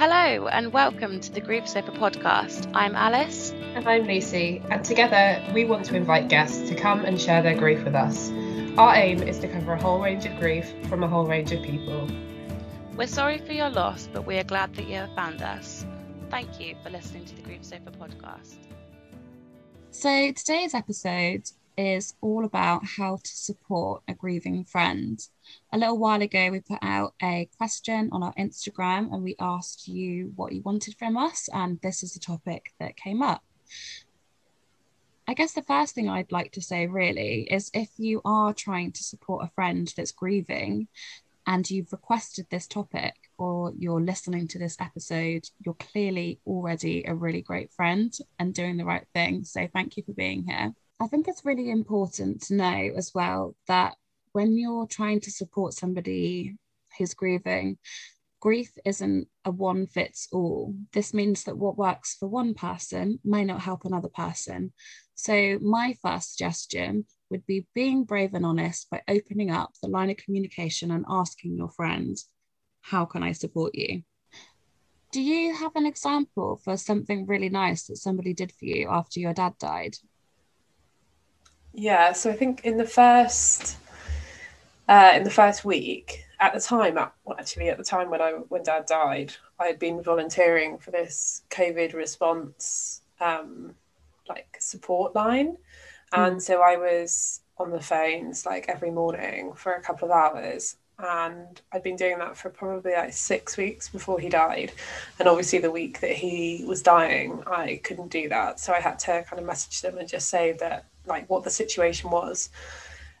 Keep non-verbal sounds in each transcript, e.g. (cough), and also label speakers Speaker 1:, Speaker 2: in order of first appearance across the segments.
Speaker 1: Hello and welcome to the Grief Sofa podcast. I'm Alice.
Speaker 2: And I'm Lucy, and together we want to invite guests to come and share their grief with us. Our aim is to cover a whole range of grief from a whole range of people.
Speaker 1: We're sorry for your loss, but we are glad that you have found us. Thank you for listening to the Grief Sofa podcast.
Speaker 3: So, today's episode is all about how to support a grieving friend. A little while ago, we put out a question on our Instagram and we asked you what you wanted from us, and this is the topic that came up. I guess the first thing I'd like to say really is if you are trying to support a friend that's grieving and you've requested this topic or you're listening to this episode, you're clearly already a really great friend and doing the right thing. So thank you for being here. I think it's really important to know as well that when you're trying to support somebody who's grieving, grief isn't a one fits all. This means that what works for one person may not help another person. So, my first suggestion would be being brave and honest by opening up the line of communication and asking your friend, How can I support you? Do you have an example for something really nice that somebody did for you after your dad died?
Speaker 2: Yeah, so I think in the first uh, in the first week, at the time, well, actually at the time when I when Dad died, I had been volunteering for this COVID response um, like support line. And mm. so I was on the phones like every morning for a couple of hours. And I'd been doing that for probably like six weeks before he died. And obviously, the week that he was dying, I couldn't do that. So I had to kind of message them and just say that, like, what the situation was.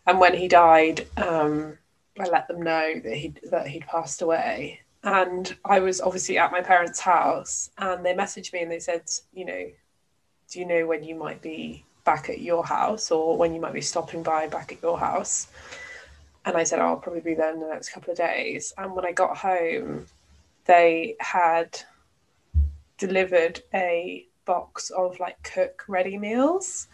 Speaker 2: And when he died, um, I let them know that he that he'd passed away. And I was obviously at my parents' house, and they messaged me and they said, you know, do you know when you might be back at your house or when you might be stopping by back at your house? And I said, oh, I'll probably be there in the next couple of days. And when I got home, they had delivered a box of like cook ready meals.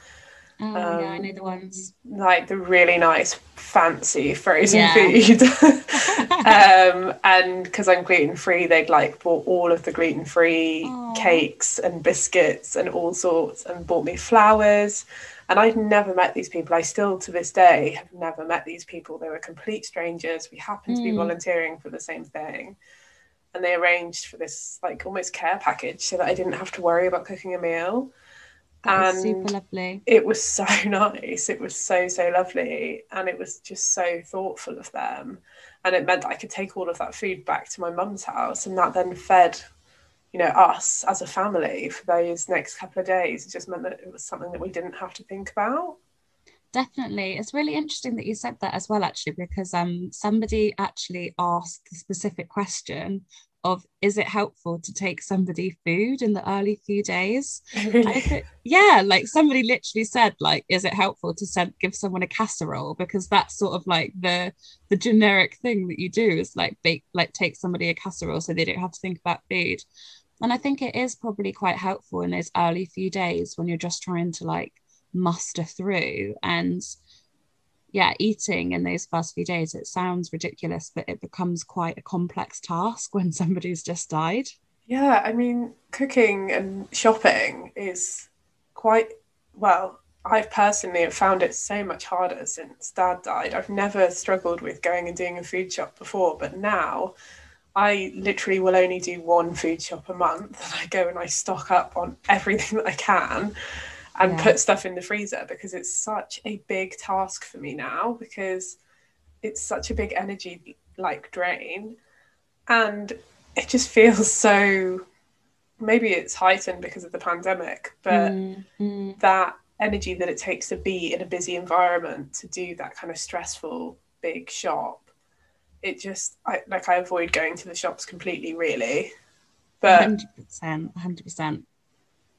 Speaker 3: Oh, um, yeah, I know the ones.
Speaker 2: Like the really nice, fancy frozen yeah. food. (laughs) um, and because I'm gluten free, they'd like bought all of the gluten free cakes and biscuits and all sorts and bought me flowers. And I'd never met these people. I still, to this day, have never met these people. They were complete strangers. We happened mm. to be hmm. volunteering for the same thing. And they arranged for this, like, almost care package so that I didn't have to worry about cooking a meal
Speaker 3: and super lovely.
Speaker 2: It was so (laughs) nice. It was so so lovely, and it was just so thoughtful of them. And it meant that I could take all of that food back to my mum's house, and that then fed, you know, us as a family for those next couple of days. It just meant that it was something that we didn't have to think about.
Speaker 3: Definitely, it's really interesting that you said that as well, actually, because um somebody actually asked the specific question of is it helpful to take somebody food in the early few days?
Speaker 2: Really?
Speaker 3: yeah like somebody literally said like is it helpful to send give someone a casserole? Because that's sort of like the the generic thing that you do is like bake like take somebody a casserole so they don't have to think about food. And i think it is probably quite helpful in those early few days when you're just trying to like muster through. And yeah, eating in those first few days, it sounds ridiculous, but it becomes quite a complex task when somebody's just died.
Speaker 2: Yeah, I mean, cooking and shopping is quite well. I've personally found it so much harder since dad died. I've never struggled with going and doing a food shop before, but now I literally will only do one food shop a month and I go and I stock up on everything that I can and yeah. put stuff in the freezer because it's such a big task for me now because it's such a big energy like drain and it just feels so maybe it's heightened because of the pandemic but mm-hmm. that energy that it takes to be in a busy environment to do that kind of stressful big shop it just I, like I avoid going to the shops completely really but
Speaker 3: 100% 100%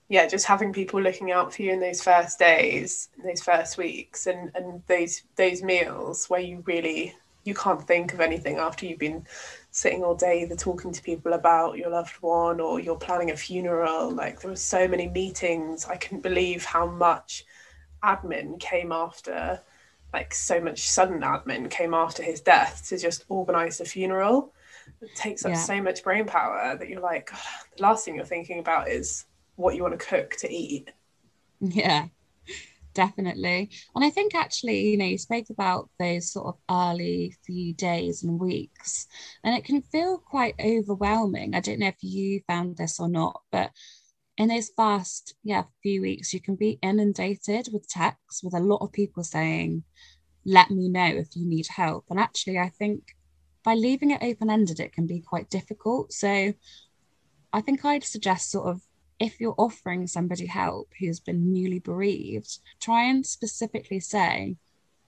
Speaker 2: yeah, just having people looking out for you in those first days, those first weeks, and and those those meals where you really you can't think of anything after you've been sitting all day either talking to people about your loved one or you're planning a funeral. Like there were so many meetings. I couldn't believe how much admin came after, like so much sudden admin came after his death to just organise the funeral. it takes up
Speaker 3: Yeah.
Speaker 2: so much brain power that you're like God, the last thing you're thinking about is what you want to cook to eat
Speaker 3: Yeah, definitely. And I think actually, you know, you spoke about those sort of early few days and weeks, and it can feel quite overwhelming. I don't know if you found this or not, but in those first, yeah, few weeks, you can be inundated with texts with a lot of people saying, let me know if you need help. And actually, I think by leaving it open ended, it can be quite difficult. So I think I'd suggest sort of if you're offering somebody help who's been newly bereaved, try and specifically say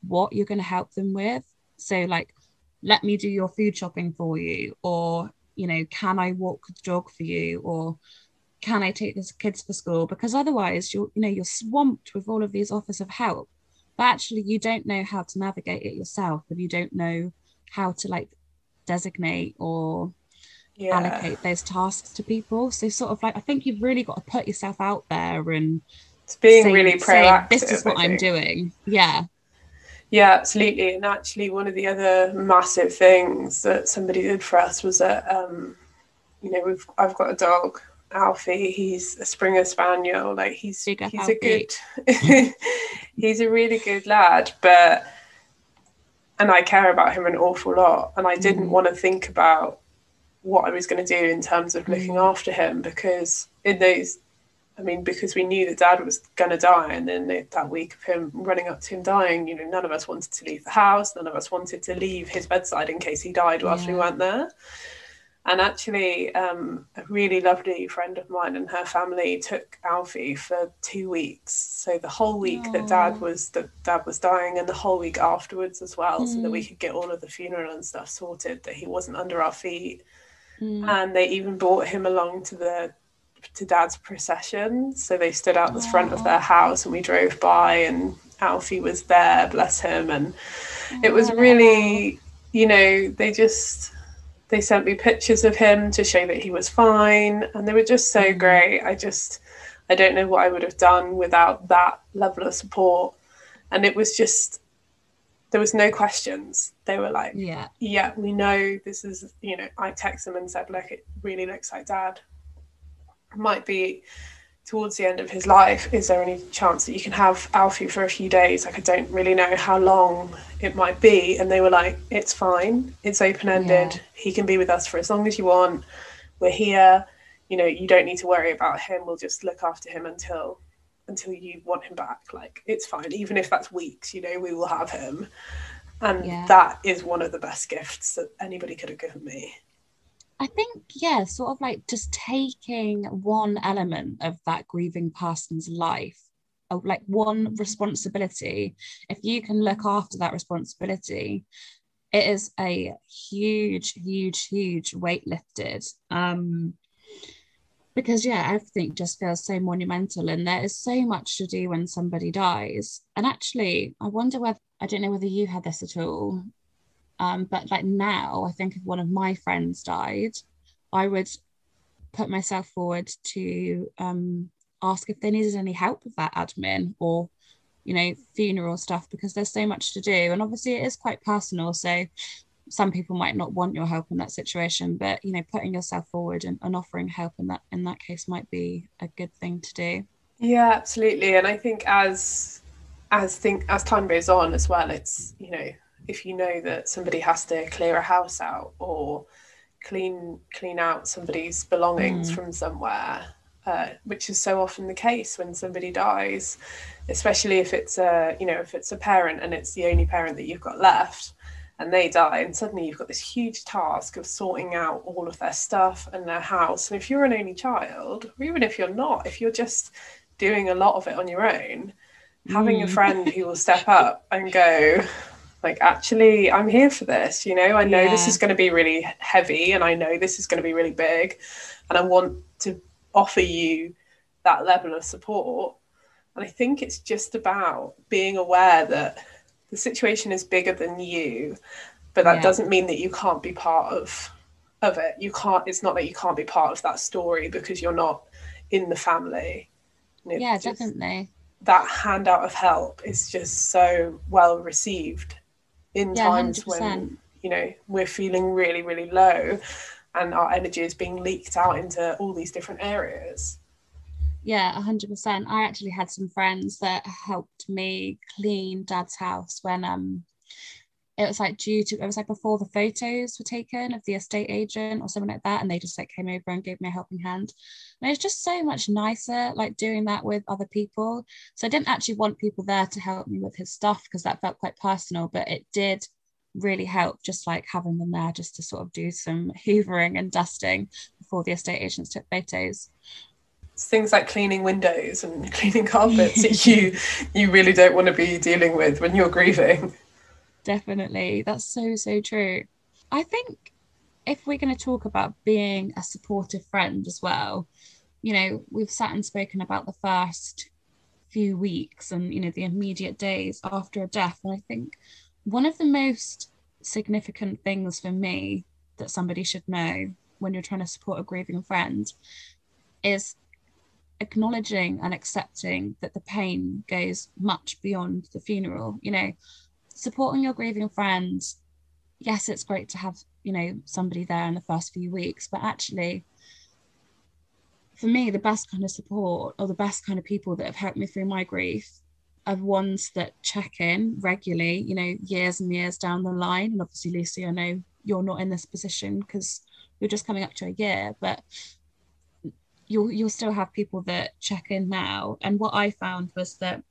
Speaker 3: what you're going to help them with. So, like, let me do your food shopping for you, or, you know, can I walk the dog for you, or can I take the kids for school? Because otherwise, you're, you know, you're swamped with all of these offers of help, but actually, you don't know how to navigate it yourself, and you don't know how to like designate or
Speaker 2: yeah
Speaker 3: allocate those tasks to people. So sort of like I think you've really got to put yourself out there and
Speaker 2: it's being
Speaker 3: say-
Speaker 2: really
Speaker 3: say,
Speaker 2: proactive
Speaker 3: this is what I'm doing. Yeah.
Speaker 2: Yeah, absolutely. And actually, one of the other massive things that somebody did for us was that, um, you know, we've I've got a dog, Alfie. He's a Springer Spaniel. Like he's
Speaker 3: Big
Speaker 2: he's a good, (laughs) he's a really good lad. But and I care about him an awful lot. And I didn't
Speaker 3: Mhm.
Speaker 2: want to think about what I was going to do in terms of looking
Speaker 3: Mm.
Speaker 2: after him because in those I mean, because we knew that dad was going to die, and then that week of him running up to him dying, you know, none of us wanted to leave the house. None of us wanted to leave his bedside in case he died whilst we
Speaker 3: Yeah.
Speaker 2: weren't there. And actually, um, a really lovely friend of mine and her family took Alfie for two weeks. So the whole week that dad was that dad was dying, and the whole week afterwards as well, so that we
Speaker 3: Mm.
Speaker 2: could get all of the funeral and stuff sorted, that he wasn't under our feet
Speaker 3: Mm.
Speaker 2: and they even brought him along to the to dad's procession. So they stood out the front of their house and we drove by and alfie was there bless him. And it was really you know they just they sent me pictures of him to show that he was fine. And they were just so
Speaker 3: Mhm.
Speaker 2: great. I just i don't know what i would have done without that level of support. And it was just there was no questions they were like
Speaker 3: Yeah.
Speaker 2: yeah, we know this is, you know, I text them and said, look, it really looks like dad might be towards the end of his life. Is there any chance that you can have Alfie for a few days? Like, I don't really know how long it might be. And they were like, it's fine, it's open ended.
Speaker 3: Yeah.
Speaker 2: He can be with us for as long as you want. We're here. You know, you don't need to worry about him. We'll just look after him until until you want him back. Like, it's fine. Even if that's weeks, you know, we will have him. And
Speaker 3: Yeah.
Speaker 2: that is one of the best gifts that anybody could have given me.
Speaker 3: I think, yeah, sort of like just taking one element of that grieving person's life, like one responsibility. If you can look after that responsibility, it is a huge, huge, huge weight lifted. Um, because yeah, everything just feels so monumental, and there is so much to do when somebody dies. And actually, I wonder whether I don't know whether you had this at all, um, but like now, I think if one of my friends died, I would put myself forward to um, ask if they needed any help with that admin or, you know, funeral stuff because there's so much to do. And obviously, it is quite personal. So some people might not want your help in that situation, but you know, putting yourself forward and, and offering help in that in that case might be a good thing to do.
Speaker 2: Yeah, absolutely. And I think as as think as time goes on as well, it's you know if you know that somebody has to clear a house out or clean clean out somebody's belongings
Speaker 3: Mm.
Speaker 2: from somewhere, uh, which is so often the case when somebody dies, especially if it's a you know if it's a parent and it's the only parent that you've got left. And they die, and suddenly you've got this huge task of sorting out all of their stuff and their house. And if you're an only child, or even if you're not, if you're just doing a lot of it on your own, having a
Speaker 3: Mm.
Speaker 2: friend who will step up and go, like, actually, I'm here for this. You know, I know this is going to be really heavy and I know this is going to be really big. And I want to offer you that level of support. And I think it's just about being aware that the situation is bigger than you, but that
Speaker 3: Yeah.
Speaker 2: doesn't mean that you can't be part of of it. You can't it's not that you can't be part of that story because you're not in the family. And it
Speaker 3: Yeah, definitely.
Speaker 2: that handout of help is just so well received in
Speaker 3: Yeah,
Speaker 2: times
Speaker 3: 100%.
Speaker 2: when you know we're feeling really really low and our energy is being leaked out into all these different areas
Speaker 3: yeah 100% i actually had some friends that helped me clean dad's house when um it was like due to it was like before the photos were taken of the estate agent or something like that and they just like came over and gave me a helping hand. And it's just so much nicer like doing that with other people. So i didn't actually want people there to help me with his stuff because that felt quite personal but it did really help just like having them there just to sort of do some (laughs) hoovering and dusting before the estate agents took photos
Speaker 2: things like cleaning windows and (laughs) cleaning carpets that you (laughs) you really don't want to be dealing with when you're grieving
Speaker 3: definitely. That's so, so true. I think if we're going to talk about being a supportive friend as well, you know, we've sat and spoken about the first few weeks and, you know, the immediate days after a death. And I think one of the most significant things for me that somebody should know when you're trying to support a grieving friend is acknowledging and accepting that the pain goes much beyond the funeral. You know, supporting your grieving friends yes it's great to have you know somebody there in the first few weeks but actually for me the best kind of support or the best kind of people that have helped me through my grief are ones that check in regularly you know years and years down the line and obviously lucy i know you're not in this position because you're just coming up to a year but you'll you'll still have people that check in now and what i found was that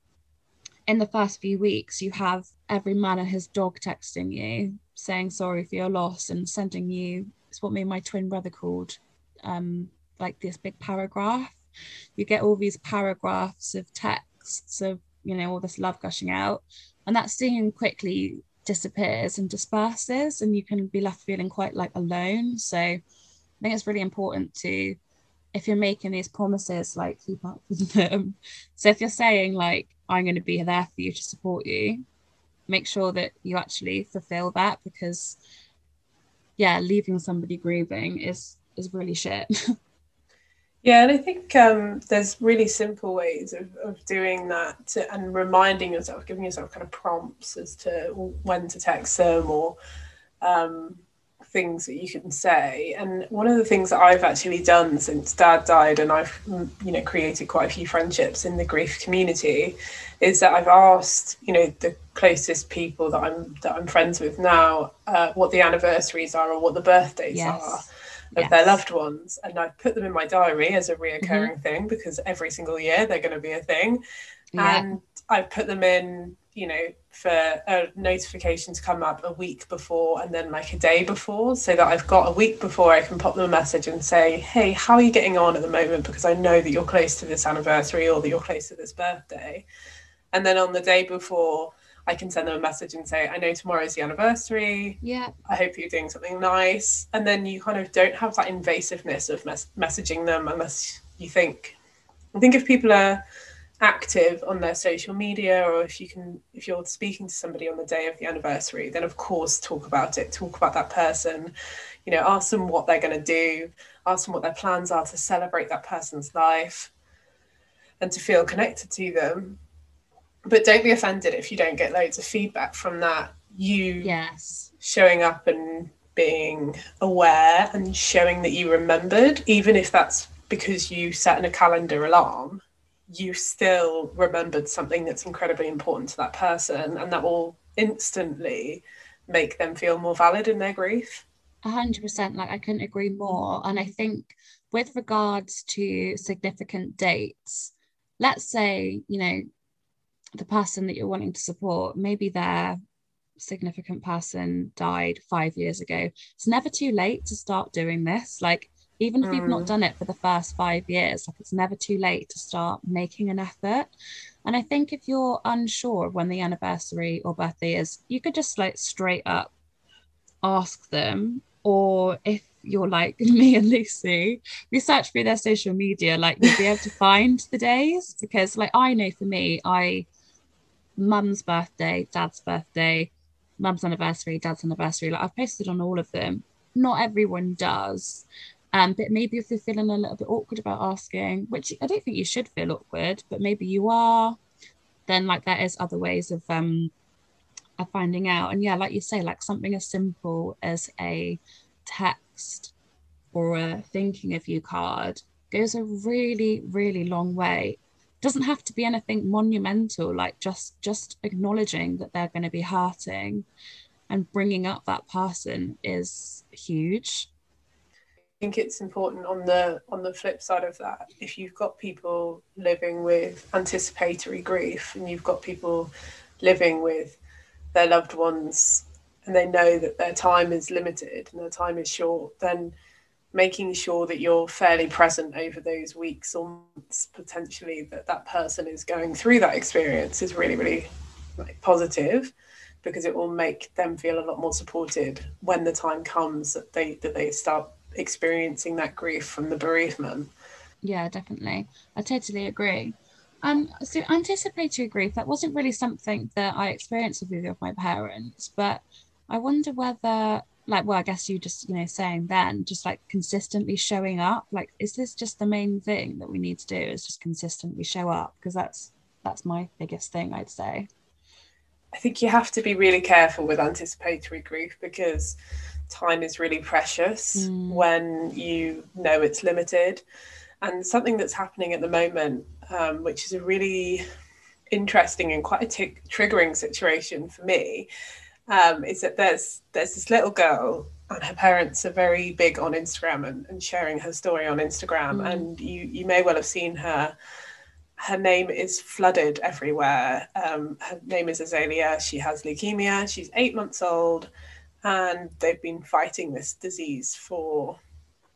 Speaker 3: in the first few weeks, you have every man and his dog texting you, saying sorry for your loss and sending you, it's what me and my twin brother called, um, like this big paragraph. You get all these paragraphs of texts of, you know, all this love gushing out. And that soon quickly disappears and disperses, and you can be left feeling quite like alone. So I think it's really important to if you're making these promises, like keep up (laughs) with them. So if you're saying like I'm going to be there for you to support you, make sure that you actually fulfill that because yeah, leaving somebody grieving is is really shit. (laughs)
Speaker 2: yeah, and I think um, there's really simple ways of, of doing that to, and reminding yourself, giving yourself kind of prompts as to when to text them or um, things that you can say. And one of the things that I've actually done since dad died, and I've you know created quite a few friendships in the grief community, is that I've asked you know the closest people that I'm that I'm friends with now uh, what the anniversaries are or what the birthdays yes. are of yes. their loved ones, and I've put them in my diary as a reoccurring mm-hmm. thing because every single year they're going to be a thing, yeah. and I've put them in you know, for a notification to come up a week before and then like a day before, so that I've got a week before I can pop them a message and say, hey, how are you getting on at the moment? Because I know that you're close to this anniversary or that you're close to this birthday. And then on the day before, I can send them a message and say, I know tomorrow's the anniversary.
Speaker 3: Yeah.
Speaker 2: I hope you're doing something nice. And then you kind of don't have that invasiveness of mes- messaging them unless you think. I think if people are active on their social media or if you can if you're speaking to somebody on the day of the anniversary then of course talk about it talk about that person. You know ask them what they're going to do ask them what their plans are to celebrate that person's life and to feel connected to them. But don't be offended if you don't get loads of feedback from that. You
Speaker 3: yes.
Speaker 2: showing up and being aware and showing that you remembered even if that's because you set in a calendar alarm you still remembered something that's incredibly important to that person and that will instantly make them feel more valid in their grief.
Speaker 3: A hundred percent. Like I couldn't agree more. And I think with regards to significant dates, let's say, you know, the person that you're wanting to support, maybe their significant person died five years ago. It's never too late to start doing this. Like even if mm. you've not mm. done it for the first five years like it's never too late to start making an effort and i think if you're unsure of when the anniversary or birthday is you could just like straight up ask them or if you're like (laughs) me and lucy we search through their social media like you'll be able to find the days because like i know for me i mum's birthday dad's birthday mum's anniversary dad's anniversary like i've posted on all of them not everyone does um, but maybe if you're feeling a little bit awkward about asking, which I don't think you should feel awkward, but maybe you are, then like there is other ways of um, are finding out. And yeah, like you say, like something as simple as a text or a thinking of you card goes a really, really long way. Doesn't have to be anything monumental, like just just acknowledging that they're going to be hurting and bringing up that person is huge.
Speaker 2: I think it's important on the on the flip side of that. If you've got people living with anticipatory grief and you've got people living with their loved ones and they know that their time is limited and their time is short, then making sure that you're fairly present over those weeks or months potentially that that person is going through that experience is really really like, positive because it will make them feel a lot more supported when the time comes that they that they start experiencing that grief from the bereavement.
Speaker 3: Yeah definitely. I totally agree. Um so anticipatory grief that wasn't really something that i experienced with either of my parents but i wonder whether like well i guess you just you know saying then just like consistently showing up like is this just the main thing that we need to do is just consistently show up? Because that's that's my biggest thing i'd say.
Speaker 2: I think you have to be really careful with anticipatory grief because time is really precious mm. when you know it's limited and something that's happening at the moment um, which is a really interesting and quite a t- triggering situation for me um, is that there's there's this little girl and her parents are very big on Instagram and, and sharing her story on Instagram. Mm. And you you may well have seen her. Her name is flooded everywhere. Um, her name is Azalea. She has leukemia. She's eight months old, and they've been fighting this disease for,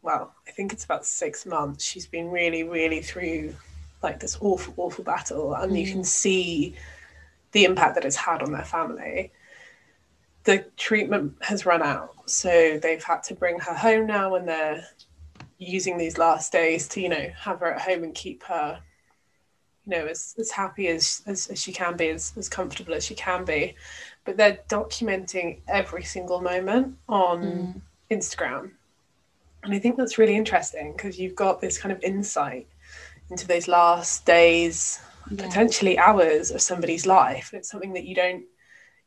Speaker 2: well, I think it's about six months. She's been really, really through like this awful, awful battle, and mm. you can see the impact that it's had on their family the treatment has run out. So they've had to bring her home now and they're using these last days to, you know, have her at home and keep her, you know, as, as happy as, as, as she can be, as, as comfortable as she can be. But they're documenting every single moment on mm. Instagram. And I think that's really interesting because you've got this kind of insight into those last days, yeah. potentially hours of somebody's life. It's something that you don't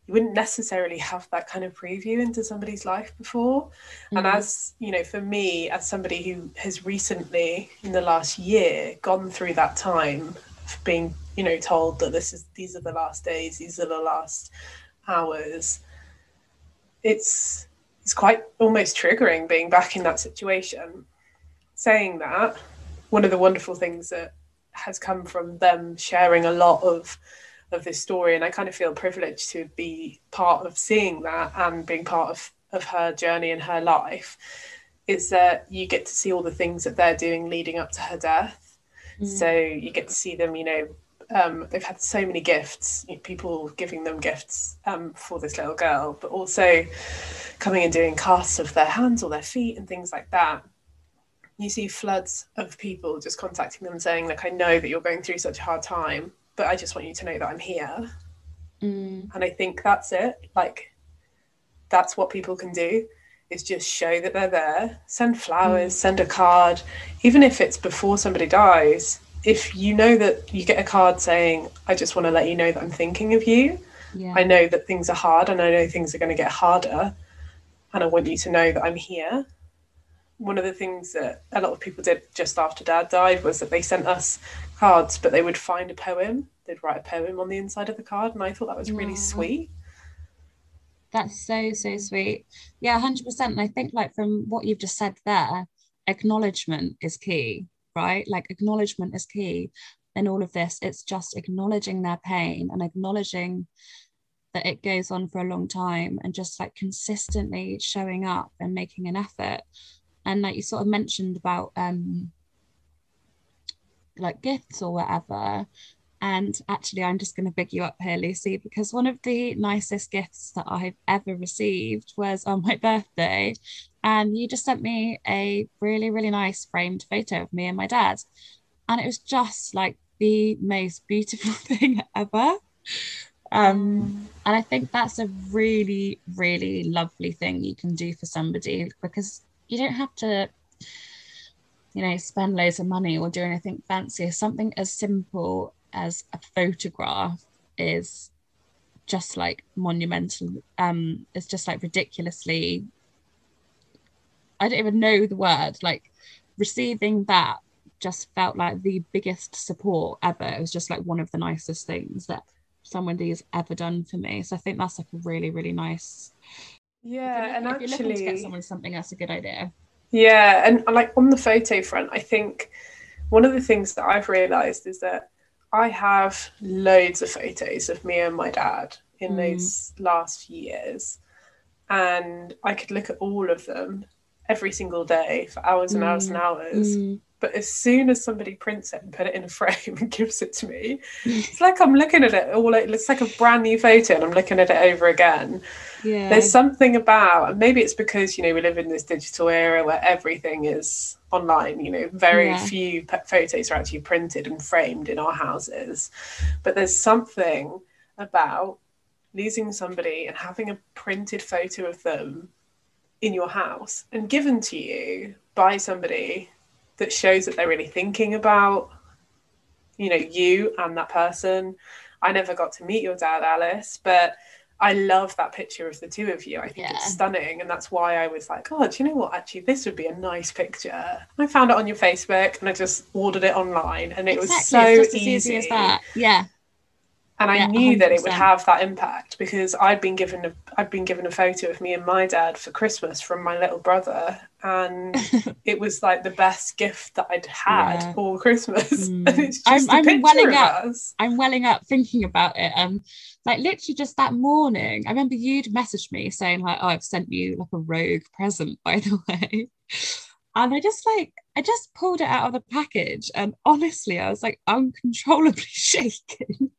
Speaker 2: you wouldn't necessarily have that kind of preview into somebody's life before. Mm-hmm. And as you know, for me, as somebody who has recently, in the last year, gone through that time of being, you know, told that this is these are the last days, these are the last hours, it's it's quite almost triggering being back in that situation. Saying that, one of the wonderful things that has come from them sharing a lot of of this story and i kind of feel privileged to be part of seeing that and being part of of her journey and her life is that you get to see all the things that they're doing leading up to her death mm. so you get to see them you know um, they've had so many gifts people giving them gifts um, for this little girl but also coming and doing casts of their hands or their feet and things like that you see floods of people just contacting them saying like i know that you're going through such a hard time but I just want you to know that I'm here. Mm. And I think that's it. Like, that's what people can do is just show that they're there, send flowers, mm. send a card, even if it's before somebody dies. If you know that you get a card saying, I just want to let you know that I'm thinking of you, yeah. I know that things are hard and I know things are going to get harder, and I want you to know that I'm here. One of the things that a lot of people did just after dad died was that they sent us cards but they would find a poem. They'd write a poem on the inside of the card and i thought that was really sweet.
Speaker 3: That's so so sweet. Yeah 100% and i think like from what you've just said there acknowledgement is key right? Like acknowledgement is key in all of this. It's just acknowledging their pain and acknowledging that it goes on for a long time and just like consistently showing up and making an effort. And like you sort of mentioned about um like gifts or whatever. And actually i'm just going to big you up here lucy because one of the nicest gifts that i've ever received was on my (laughs) birthday and you just sent me a really really nice framed photo of me and my dad and it was just like the most beautiful (laughs) thing ever um, and I think that's a really, really lovely thing you can do for somebody because you don't have to you know spend loads of money or do anything fancy something as simple as a photograph is just like monumental. Um, it's just like ridiculously. I don't even know the word. Like receiving that just felt like the biggest support ever. It was just like one of the nicest things that somebody's ever done for me. So I think that's like a really, really nice.
Speaker 2: Yeah, and
Speaker 3: if
Speaker 2: actually,
Speaker 3: you're looking to get someone something, that's a good idea.
Speaker 2: Yeah, and like on the photo front, I think one of the things that I've realised is that I have loads of photos of me and my dad in
Speaker 3: Mm.
Speaker 2: those last few years, and I could look at all of them every single day for hours and hours and hours.
Speaker 3: Mm.
Speaker 2: But as soon as somebody prints it and put it in a (laughs) frame and gives it to me, it's like I'm looking at it all. It's like a brand new photo, and I'm looking at it over again.
Speaker 3: Yeah.
Speaker 2: There's something about, and maybe it's because you know we live in this digital era where everything is online. You know, very
Speaker 3: Yeah.
Speaker 2: few p- photos are actually printed and framed in our houses. But there's something about losing somebody and having a printed photo of them in your house and given to you by somebody that shows that they're really thinking about you know you and that person i never got to meet your dad alice but i love that picture of the two of you i think
Speaker 3: Yeah.
Speaker 2: it's stunning and that's why i was like oh do you know what actually this would be a nice picture i found it on your facebook and i just ordered it online and it was so
Speaker 3: it's just as
Speaker 2: easy,
Speaker 3: easy as that. Yeah.
Speaker 2: And I
Speaker 3: Yeah,
Speaker 2: knew that it would have that impact because I'd been given a I'd been given a photo of me and my dad for Christmas from my little brother, and (laughs) it was like the best gift that I'd had
Speaker 3: Yeah.
Speaker 2: all Christmas. (laughs)
Speaker 3: Mm. I'm-
Speaker 2: just
Speaker 3: I'm welling up.
Speaker 2: us.
Speaker 3: I'm welling up thinking about it. Um, like literally just that morning, I remember you'd messaged me saying like, "Oh, I've sent you like a rogue present, (laughs) by the way." And I just like, I just pulled it out of the package, and honestly, I was like uncontrollably (laughs) shaking,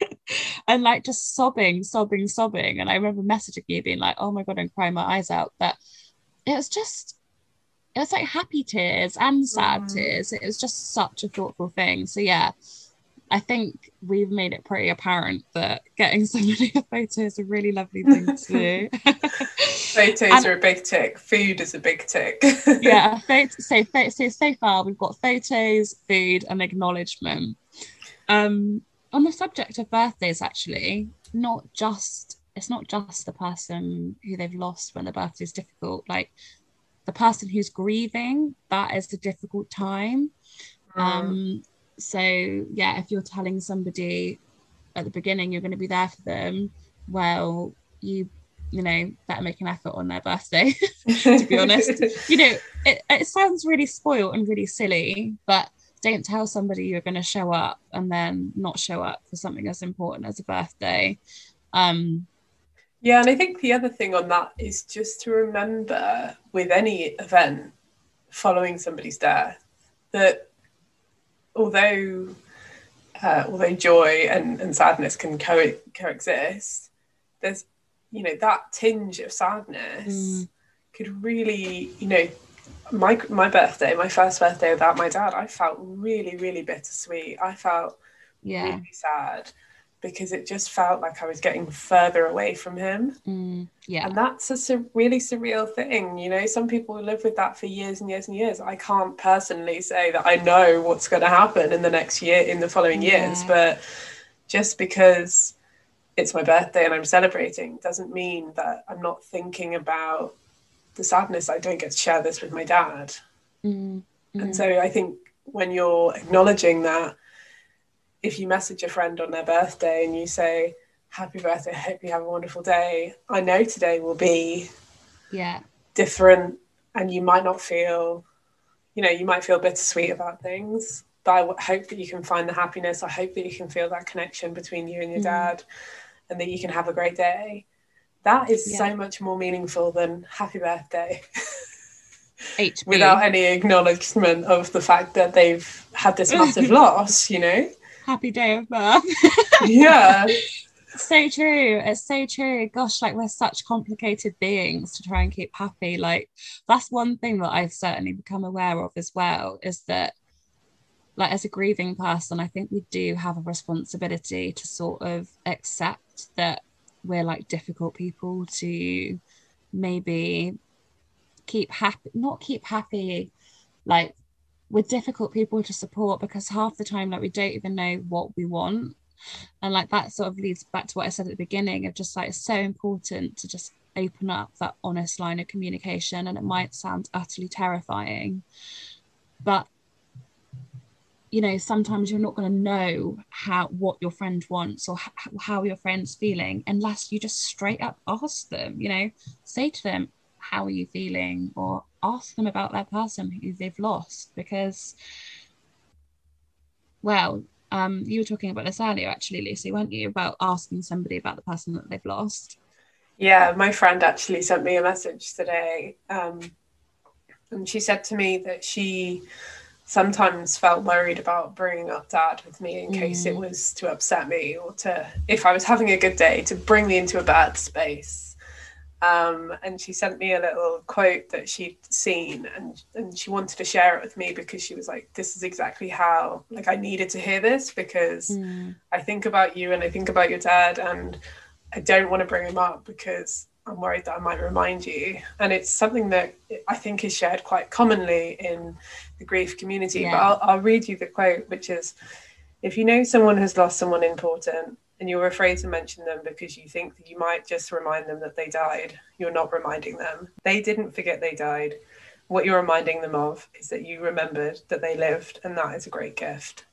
Speaker 3: and like just sobbing, sobbing, sobbing. And I remember messaging you, being like, "Oh my god, I'm crying my eyes out." But it was just, it was like happy tears and sad
Speaker 2: Mm.
Speaker 3: tears. It was just such a thoughtful thing. So yeah, I think we've made it pretty apparent that getting somebody (laughs) a photo is a really lovely thing to do. (laughs)
Speaker 2: Photos
Speaker 3: And-
Speaker 2: are a big tick. Food is a big tick. (laughs)
Speaker 3: yeah, so, so so far we've got photos, food, and acknowledgement. Um, on the subject of birthdays, actually, not just it's not just the person who they've lost when the birthday is difficult. Like the person who's grieving, that is a difficult time.
Speaker 2: Mm.
Speaker 3: Um, so yeah, if you're telling somebody at the beginning you're going to be there for them, well, you you know better make an effort on their birthday. (laughs) to be honest. (laughs) you know, it, it sounds really spoiled and really silly, but don't tell somebody you're going to show up and then not show up for something as important as a birthday. Um,
Speaker 2: Yeah, and I think the other thing on that is just to remember with any event following somebody's death that although uh, although joy and, and sadness can co- coexist, there's you know that tinge of sadness
Speaker 3: Mm.
Speaker 2: could really you know my my birthday, my first birthday without my dad, I felt really really bittersweet. I felt
Speaker 3: yeah.
Speaker 2: really sad because it just felt like I was getting further away from him.
Speaker 3: Mm, yeah.
Speaker 2: And that's a sur- really surreal thing. You know, some people live with that for years and years and years. I can't personally say that I know what's going to happen in the next year, in the following years, but just because it's my birthday and I'm celebrating doesn't mean that I'm not thinking about the sadness I don't get to share this with my dad.
Speaker 3: Mm, mm,
Speaker 2: And so I think when you're acknowledging that, if you message a friend on their birthday and you say, Happy birthday, I hope you have a wonderful day, I know today will be
Speaker 3: yeah.
Speaker 2: different and you might not feel, you know, you might feel bittersweet about things. But I w- hope that you can find the happiness. I hope that you can feel that connection between you and your
Speaker 3: Mhm.
Speaker 2: dad and that you can have a great day. That is
Speaker 3: Yeah.
Speaker 2: so much more meaningful than happy birthday. (laughs) Without any acknowledgement of the fact that they've had this massive (laughs) loss, you know?
Speaker 3: Happy day of birth. (laughs)
Speaker 2: Yeah.
Speaker 3: so true. It's so true. Gosh, like we're such complicated beings to try and keep happy. Like that's one thing that I've certainly become aware of as well is that like as a grieving person, I think we do have a responsibility to sort of accept that we're like difficult people to maybe keep happy not keep happy like we're difficult people to support because half the time like we don't even know what we want. And like that sort of leads back to what i said at the beginning of just like it's so important to just open up that honest line of communication and it might sound utterly terrifying but you know sometimes you're not going to know how what your friend wants or how, how your friend's feeling unless you just straight up ask them you know say to them how are you feeling or ask them about that person who they've lost because well um you were talking about this earlier actually lucy weren't you about asking somebody about the person that they've lost
Speaker 2: yeah my friend actually sent me a message today um and she said to me that she sometimes felt worried about bringing up dad with me in mm. case it mm. was to upset me or to if i was having a good day to bring me into a bad space um, and she sent me a little quote that she'd seen and, and she wanted to share it with me because she was like this is exactly how like i needed to hear this because mm. i think about you and i think about your dad and i don't want to bring him up because I'm worried that I might remind you. And it's something that I think is shared quite commonly in the grief community. Yeah. But I'll, I'll read you the quote, which is If you know someone has lost someone important and you're afraid to mention them because you think that you might just remind them that they died, you're not reminding them. They didn't forget they died. What you're reminding them of is that you remembered that they lived, and that is a great gift.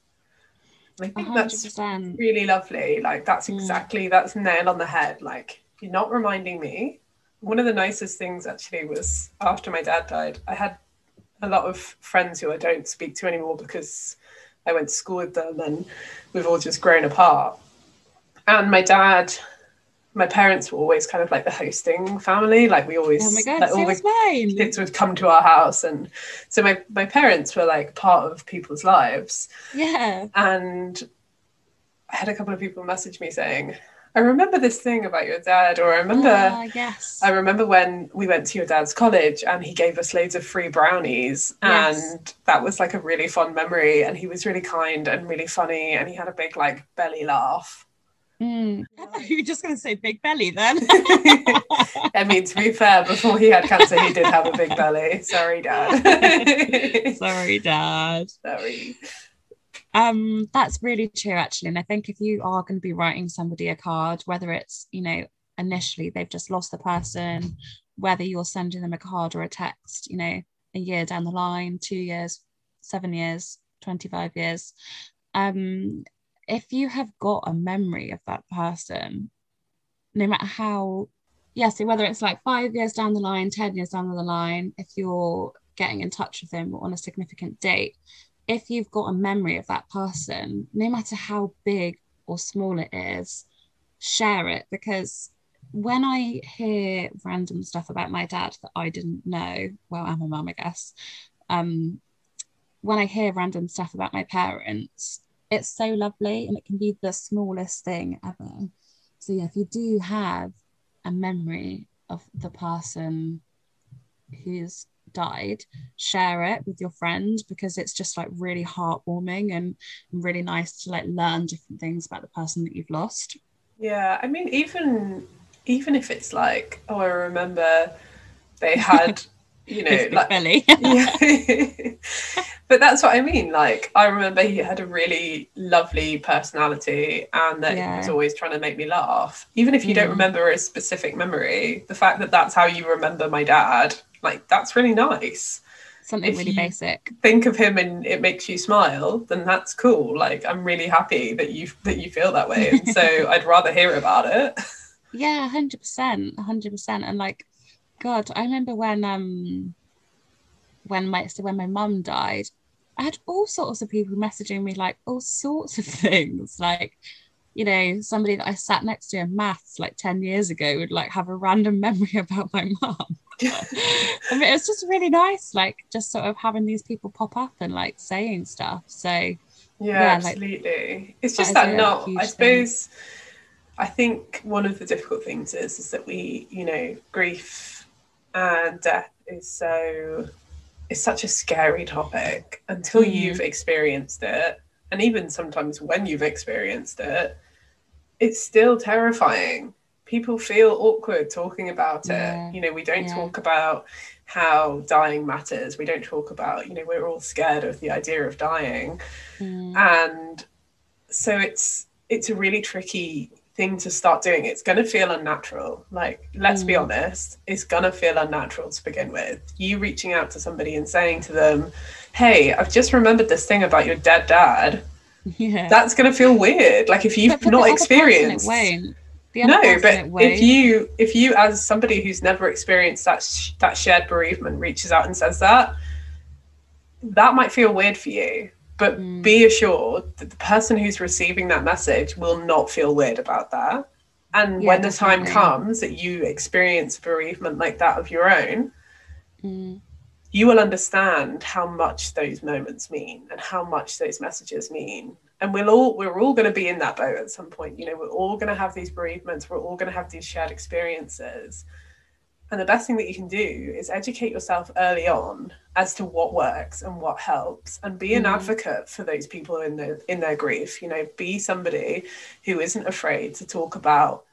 Speaker 2: I think 100%. that's really lovely. Like that's mm. exactly that's nail on the head. Like you're not reminding me. One of the nicest things actually was after my dad died, I had a lot of friends who I don't speak to anymore because I went to school with them and we've all just grown apart. And my dad, my parents were always kind of like the hosting family. Like we always,
Speaker 3: oh my God,
Speaker 2: like,
Speaker 3: all the mine.
Speaker 2: kids would come to our house, and so my my parents were like part of people's lives.
Speaker 3: Yeah.
Speaker 2: And I had a couple of people message me saying, I remember this thing about your dad, or I remember, uh,
Speaker 3: yes.
Speaker 2: I remember when we went to your dad's college and he gave us loads of free brownies, yes. and that was like a really fun memory. And he was really kind and really funny, and he had a big like belly laugh.
Speaker 3: Mm. (laughs) you were just going to say big belly then. (laughs) (laughs)
Speaker 2: I mean, to be fair, before he had cancer, he did have a big belly. Sorry, dad.
Speaker 3: Sorry, dad.
Speaker 2: Sorry.
Speaker 3: Um, that's really true, actually. And I think if you are going to be writing somebody a card, whether it's, you know, initially they've just lost the person, whether you're sending them a card or a text, you know, a year down the line, two years, seven years, 25 years, um, if you have got a memory of that person, no matter how, yeah, so whether it's like five years down the line, 10 years down the line, if you're getting in touch with them on a significant date, if you've got a memory of that person, no matter how big or small it is, share it because when I hear random stuff about my dad that I didn't know, well, I'm a mum, I guess. Um, when I hear random stuff about my parents, it's so lovely and it can be the smallest thing ever. So, yeah, if you do have a memory of the person who's died, share it with your friend because it's just like really heartwarming and really nice to like learn different things about the person that you've lost.
Speaker 2: Yeah, I mean, even even if it's like, oh, I remember they had, (laughs) you know, like
Speaker 3: belly. (laughs)
Speaker 2: yeah. (laughs) but that's what I mean. Like, I remember he had a really lovely personality, and that yeah. he was always trying to make me laugh. Even if you mm. don't remember a specific memory, the fact that that's how you remember my dad like that's really nice
Speaker 3: something if really basic
Speaker 2: think of him and it makes you smile then that's cool like i'm really happy that you that you feel that way and so (laughs) i'd rather hear about it
Speaker 3: yeah 100% 100% and like god i remember when um when my so when my mum died i had all sorts of people messaging me like all sorts of (laughs) things like you know somebody that i sat next to in maths like 10 years ago would like have a random (laughs) memory about my mum (laughs) I mean, it's just really nice, like just sort of having these people pop up and like saying stuff. So
Speaker 2: yeah, yeah absolutely. Like, it's just that, that not. I suppose. Thing. I think one of the difficult things is is that we, you know, grief and death is so it's such a scary topic until mm. you've experienced it, and even sometimes when you've experienced it, it's still terrifying people feel awkward talking about yeah. it. You know, we don't yeah. talk about how dying matters. We don't talk about, you know, we're all scared of the idea of dying. Mm. And so it's it's a really tricky thing to start doing. It's going to feel unnatural. Like, let's mm. be honest, it's going to feel unnatural to begin with. You reaching out to somebody and saying to them, Hey, I've just remembered this thing about your dead dad. (laughs) Yeah. That's going to feel weird. Like, if you've not experienced. no, but if you if you as somebody who's never experienced that sh- that shared bereavement reaches out and says that, that might feel weird for you but mm. be assured that the person who's receiving that message will not feel weird about that. And yeah, when the time comes that you experience bereavement like that of your own, mm. you will understand how much those moments mean and how much those messages mean. And we'll all we're all going to be in that boat at some point. You know, we're all going to have these bereavements. We're all going to have these shared experiences. And the best thing that you can do is educate yourself early on as to what works and what helps and be an mm. advocate for those people in their in their grief. You know, be somebody who isn't afraid to talk about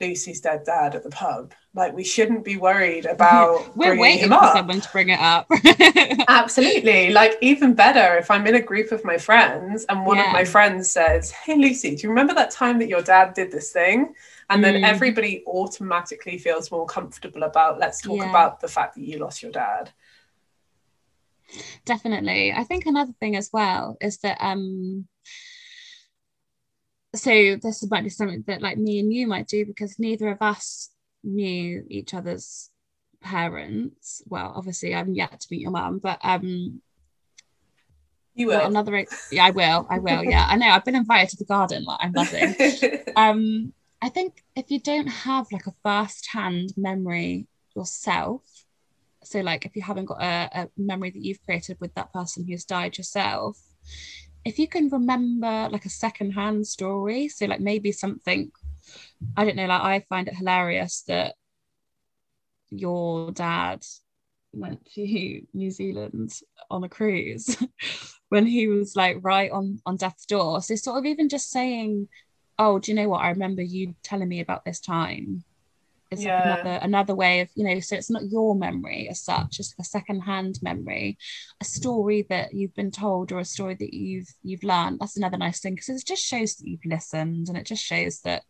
Speaker 2: Lucy's dead dad at the pub. Like we shouldn't be worried (laughs) about
Speaker 3: we're waiting for someone to bring it up. (laughs) (laughs)
Speaker 2: Absolutely. Like even better if I'm in a group of my friends and one yeah. of my friends says, Hey Lucy, do you remember that time that your dad did this thing? And then mm. everybody automatically feels more comfortable about let's talk yeah. about the fact that you lost your dad.
Speaker 3: Definitely. I think another thing as well is that um so this might be something that like me and you might do because neither of us knew each other's parents. Well obviously i'm yet to meet your mum but um
Speaker 2: you will.
Speaker 3: another yeah i will. I will yeah. (laughs) I know i've been invited to the garden like i'm buzzing. (laughs) Um I think if you don't have like a first-hand memory yourself, so like if you haven't got a, a memory that you've created with that person who's died yourself, if you can remember like a second-hand story, so like maybe something, I don't know, like I find it hilarious that your dad went to (laughs) New Zealand on a cruise (laughs) when he was like right on on death's door. So sort of even just saying oh, do you know what? I remember you telling me about this time. It's yeah. like another another way of, you know, so it's not your memory as such, it's a second-hand memory, a story that you've been told or a story that you've you've learned. That's another nice thing because it just shows that you've listened and it just shows that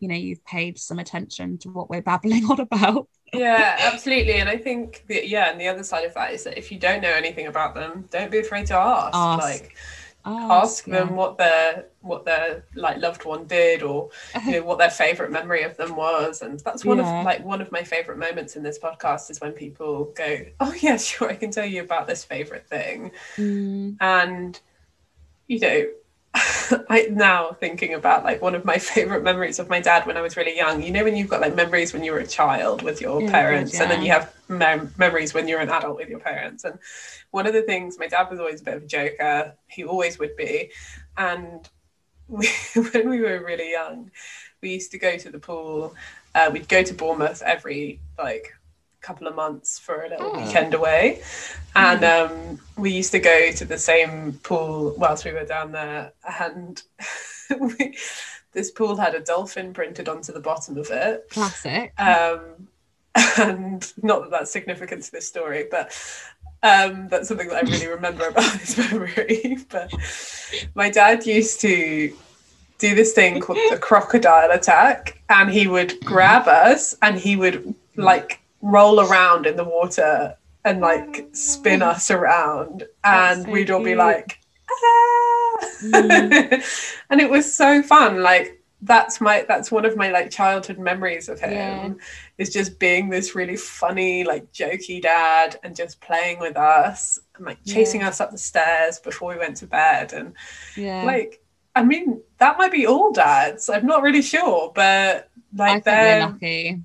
Speaker 3: you know you've paid some attention to what we're babbling (laughs) on about
Speaker 2: yeah absolutely and i think that yeah and the other side of that is that if you don't know anything about them don't be afraid to ask, ask. like oh, ask yeah. them what their what their like loved one did or (laughs) you know what their favorite memory of them was and that's one yeah. of like one of my favorite moments in this podcast is when people go oh yeah (laughs) sure i can tell you about this favorite thing mm. and you know (laughs) I now thinking about like one of my (laughs) favorite memories of my dad when I was really young. You know when you've got like memories when you were a child with your yeah, parents, yeah. and then you have mem- memories when you're an adult with your parents. And one of the things my dad was always a bit of a joker. He always would be, and (laughs) we, when we were really young, we used to go to the pool. Uh, we'd go to Bournemouth every like couple of months for a little oh. weekend away. And mm. um, we used to go to the same pool whilst we were down there. And (laughs) we, this pool had a dolphin printed onto the bottom of it.
Speaker 3: Classic.
Speaker 2: Um, and not that that's significant to this story, but um, that's something that I really remember about (laughs) this memory. but my dad used to do this thing called the crocodile attack, and he would grab us and he would like roll around in the water and like spin us around and so we'd all be like ah! mm. (laughs) and it was so fun like that's my that's one of my like childhood memories of him yeah. is just being this really funny like jokey dad and just playing with us and like chasing yeah. us up the stairs before we went to bed and yeah like i mean that might be all dads i'm not really sure but like they're lucky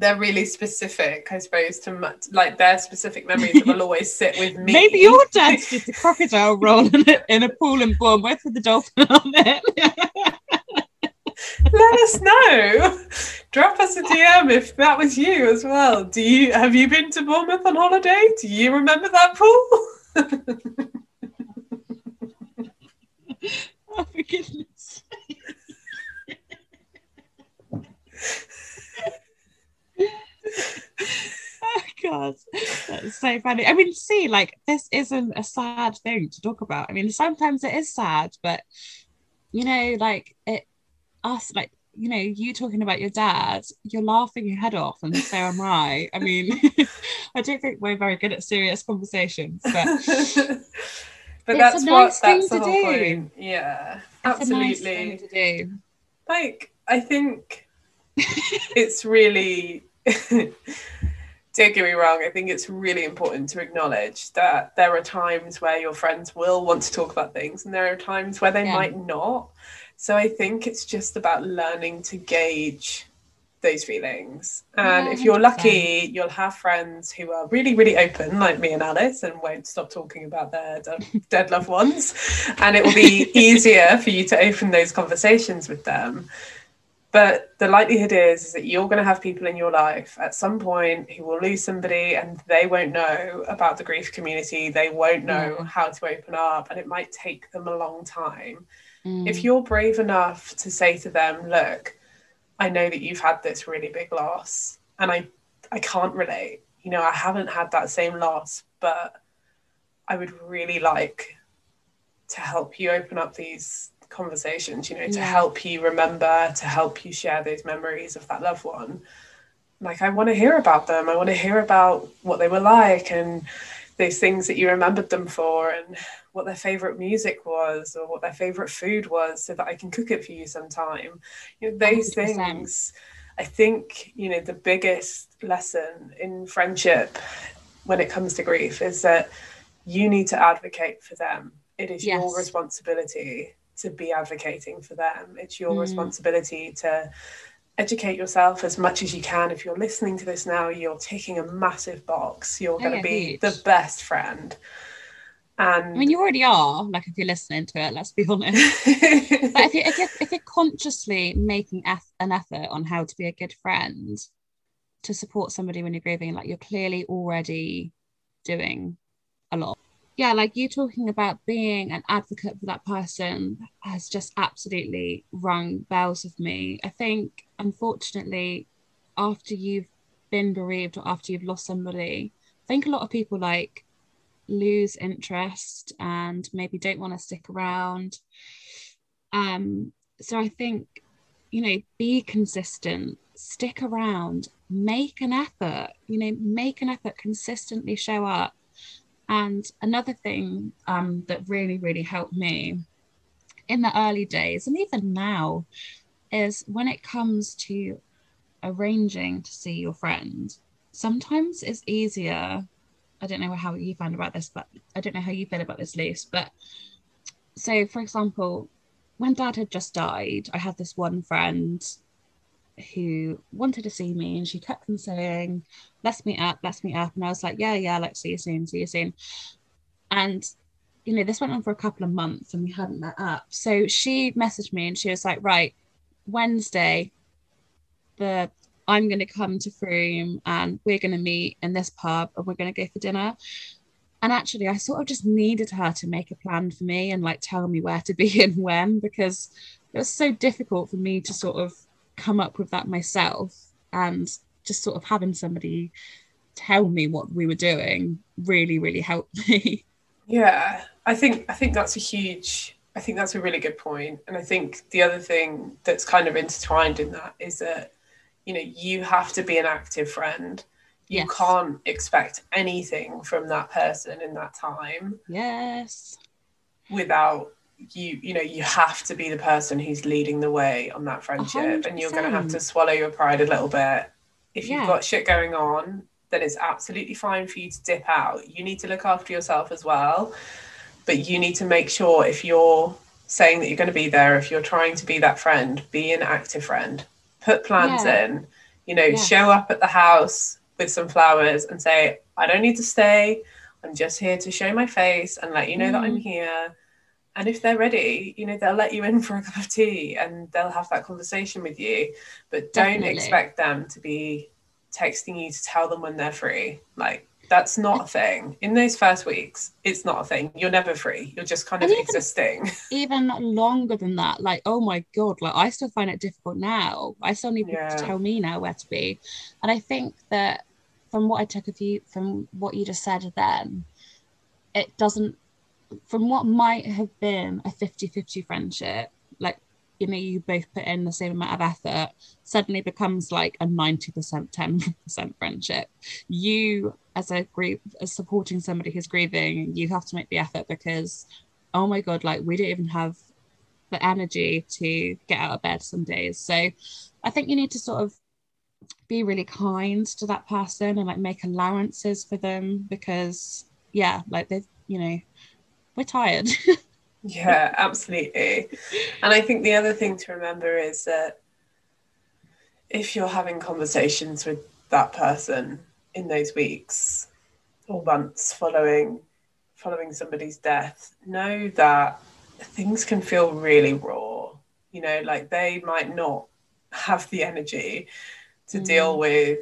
Speaker 2: they're really specific, I suppose, to like their specific memories that will always sit with (laughs) me.
Speaker 3: Maybe your dad's (laughs) just a crocodile rolling in a pool in Bournemouth with the dolphin on it. (laughs)
Speaker 2: Let us know. Drop us a DM if that was you as well. Do you have you been to Bournemouth on holiday? Do you remember that pool?
Speaker 3: oh, for goodness oh (laughs) god that's so funny i mean see like this isn't a sad thing to talk about i mean sometimes it is sad but you know, like it, us, like, you know, you talking about your dad, you're laughing your head off, and so am I. I mean, (laughs) I don't think we're very good at serious conversations, but (laughs)
Speaker 2: but
Speaker 3: It's
Speaker 2: that's
Speaker 3: a
Speaker 2: what
Speaker 3: nice thing
Speaker 2: that's the
Speaker 3: to
Speaker 2: whole
Speaker 3: do.
Speaker 2: point. Yeah,
Speaker 3: it's nice
Speaker 2: absolutely.
Speaker 3: do.
Speaker 2: like I think it's really (laughs) don't get me wrong, I think it's really important to acknowledge that there are times where your friends will want to talk about things and there are times where they
Speaker 3: Yeah.
Speaker 2: might not. So I think it's just about learning to gauge those feelings. And
Speaker 3: Yeah,
Speaker 2: if you're lucky, you'll have friends who are really, really open, like me and Alice, and won't stop talking about their de- (laughs) dead loved ones. And it will be easier for you to open those conversations with them. But the likelihood is, is that you're going to have people in your life at some point who will lose somebody and they won't know about the grief community. They won't know
Speaker 3: Yeah.
Speaker 2: how to open up, and it might take them a long time.
Speaker 3: Mm.
Speaker 2: If you're brave enough to say to them, Look, I know that you've had this really big loss, and I, I can't relate. You know, I haven't had that same loss, but I would really like to help you open up these conversations, you know, to help you remember, to help you share those memories of that loved one. Like, I want to hear about them. I want to hear about what they were like and those things that you remembered them for and what their favorite music was or what their favorite food was so that I can cook it for you sometime. You know, those
Speaker 3: 100%.
Speaker 2: things. I think, you know, the biggest lesson in friendship when it comes to grief is that you need to advocate for them. It is your responsibility to be advocating for them. It's your
Speaker 3: Mm.
Speaker 2: responsibility to educate yourself as much as you can. If you're listening to this now, you're ticking a massive box. You're going to
Speaker 3: yeah,
Speaker 2: be
Speaker 3: huge.
Speaker 2: the best friend. And
Speaker 3: I mean, you already are. Like, if you're listening to it, let's be honest. (laughs) But if you're, if you're, if you're consciously making an effort on how to be a good friend to support somebody when you're grieving, like you're clearly already doing a lot. Yeah, like you talking about being an advocate for that person has just absolutely rung bells with me. I think, unfortunately, after you've been bereaved or after you've lost somebody, I think a lot of people like lose interest and maybe don't want to stick around. Um, so I think, you know, be consistent, stick around, make an effort, you know, make an effort, consistently show up. And another thing um, that really, really helped me in the early days and even now is when it comes to arranging to see your friend, sometimes it's easier. I don't know how you find about this, but I don't know how you feel about this, Luce. But so, for example, when dad had just died, I had this one friend who wanted to see me and she kept on saying, Let's meet up, let's meet up. And I was like, Yeah, yeah, let's see you soon, see you soon. And you know, this went on for a couple of months and we hadn't met up. So she messaged me and she was like, Right, Wednesday, the I'm going to come to Frome and we're going to meet in this pub and we're going to go for dinner. And actually, I sort of just needed her to make a plan for me and like tell me where to (laughs) be and when because it was so difficult for me to sort of come up with that myself. And just sort of having somebody tell me what we were doing really, really helped me. (laughs)
Speaker 2: Yeah, I think I think that's a huge. I think that's a really good point, and I think the other thing that's kind of intertwined in that is that you know you have to be an active friend. You
Speaker 3: Yes.
Speaker 2: can't expect anything from that person in that time
Speaker 3: yes.
Speaker 2: without you. You know, you have to be the person who's leading the way on that friendship, and you're going to have to swallow your pride a little bit. If you've got shit going on, then it's absolutely fine for you to dip out. You need to look after yourself as well. But you need to make sure if you're saying that you're going to be there, if you're trying to be that friend, be an active friend. Put plans
Speaker 3: Yeah.
Speaker 2: in, you know,
Speaker 3: Yes.
Speaker 2: show up at the house with some flowers and say, I don't need to stay. I'm just here to show my face and let you know that I'm
Speaker 3: Mm.
Speaker 2: here. And if they're ready, you know, they'll let you in for a cup of tea and they'll have that conversation with you. But don't
Speaker 3: Definitely.
Speaker 2: expect them to be texting you to tell them when they're free. Like, that's not a thing. In those first weeks, it's not a thing. You're never free. You're just kind of
Speaker 3: even-
Speaker 2: existing. (laughs)
Speaker 3: even longer than that like oh my god like i still find it difficult now i still need people
Speaker 2: Yeah.
Speaker 3: to tell me now where to be and i think that from what i took of you from what you just said then it doesn't from what might have been a 50-50 friendship like you know you both put in the same amount of effort suddenly becomes like a 90% 10% friendship. You as a group as supporting somebody who's grieving you have to make the effort because oh my god like we don't even have the energy to get out of bed some days. So i think you need to sort of be really kind to that person and like make allowances for them because yeah like they've you know we're tired (laughs)
Speaker 2: Yeah, absolutely. And I think the other thing to remember is that if you're having conversations with that person in those weeks or months following following somebody's death, know that things can feel really raw. You know, like they might not have the energy to mm. deal with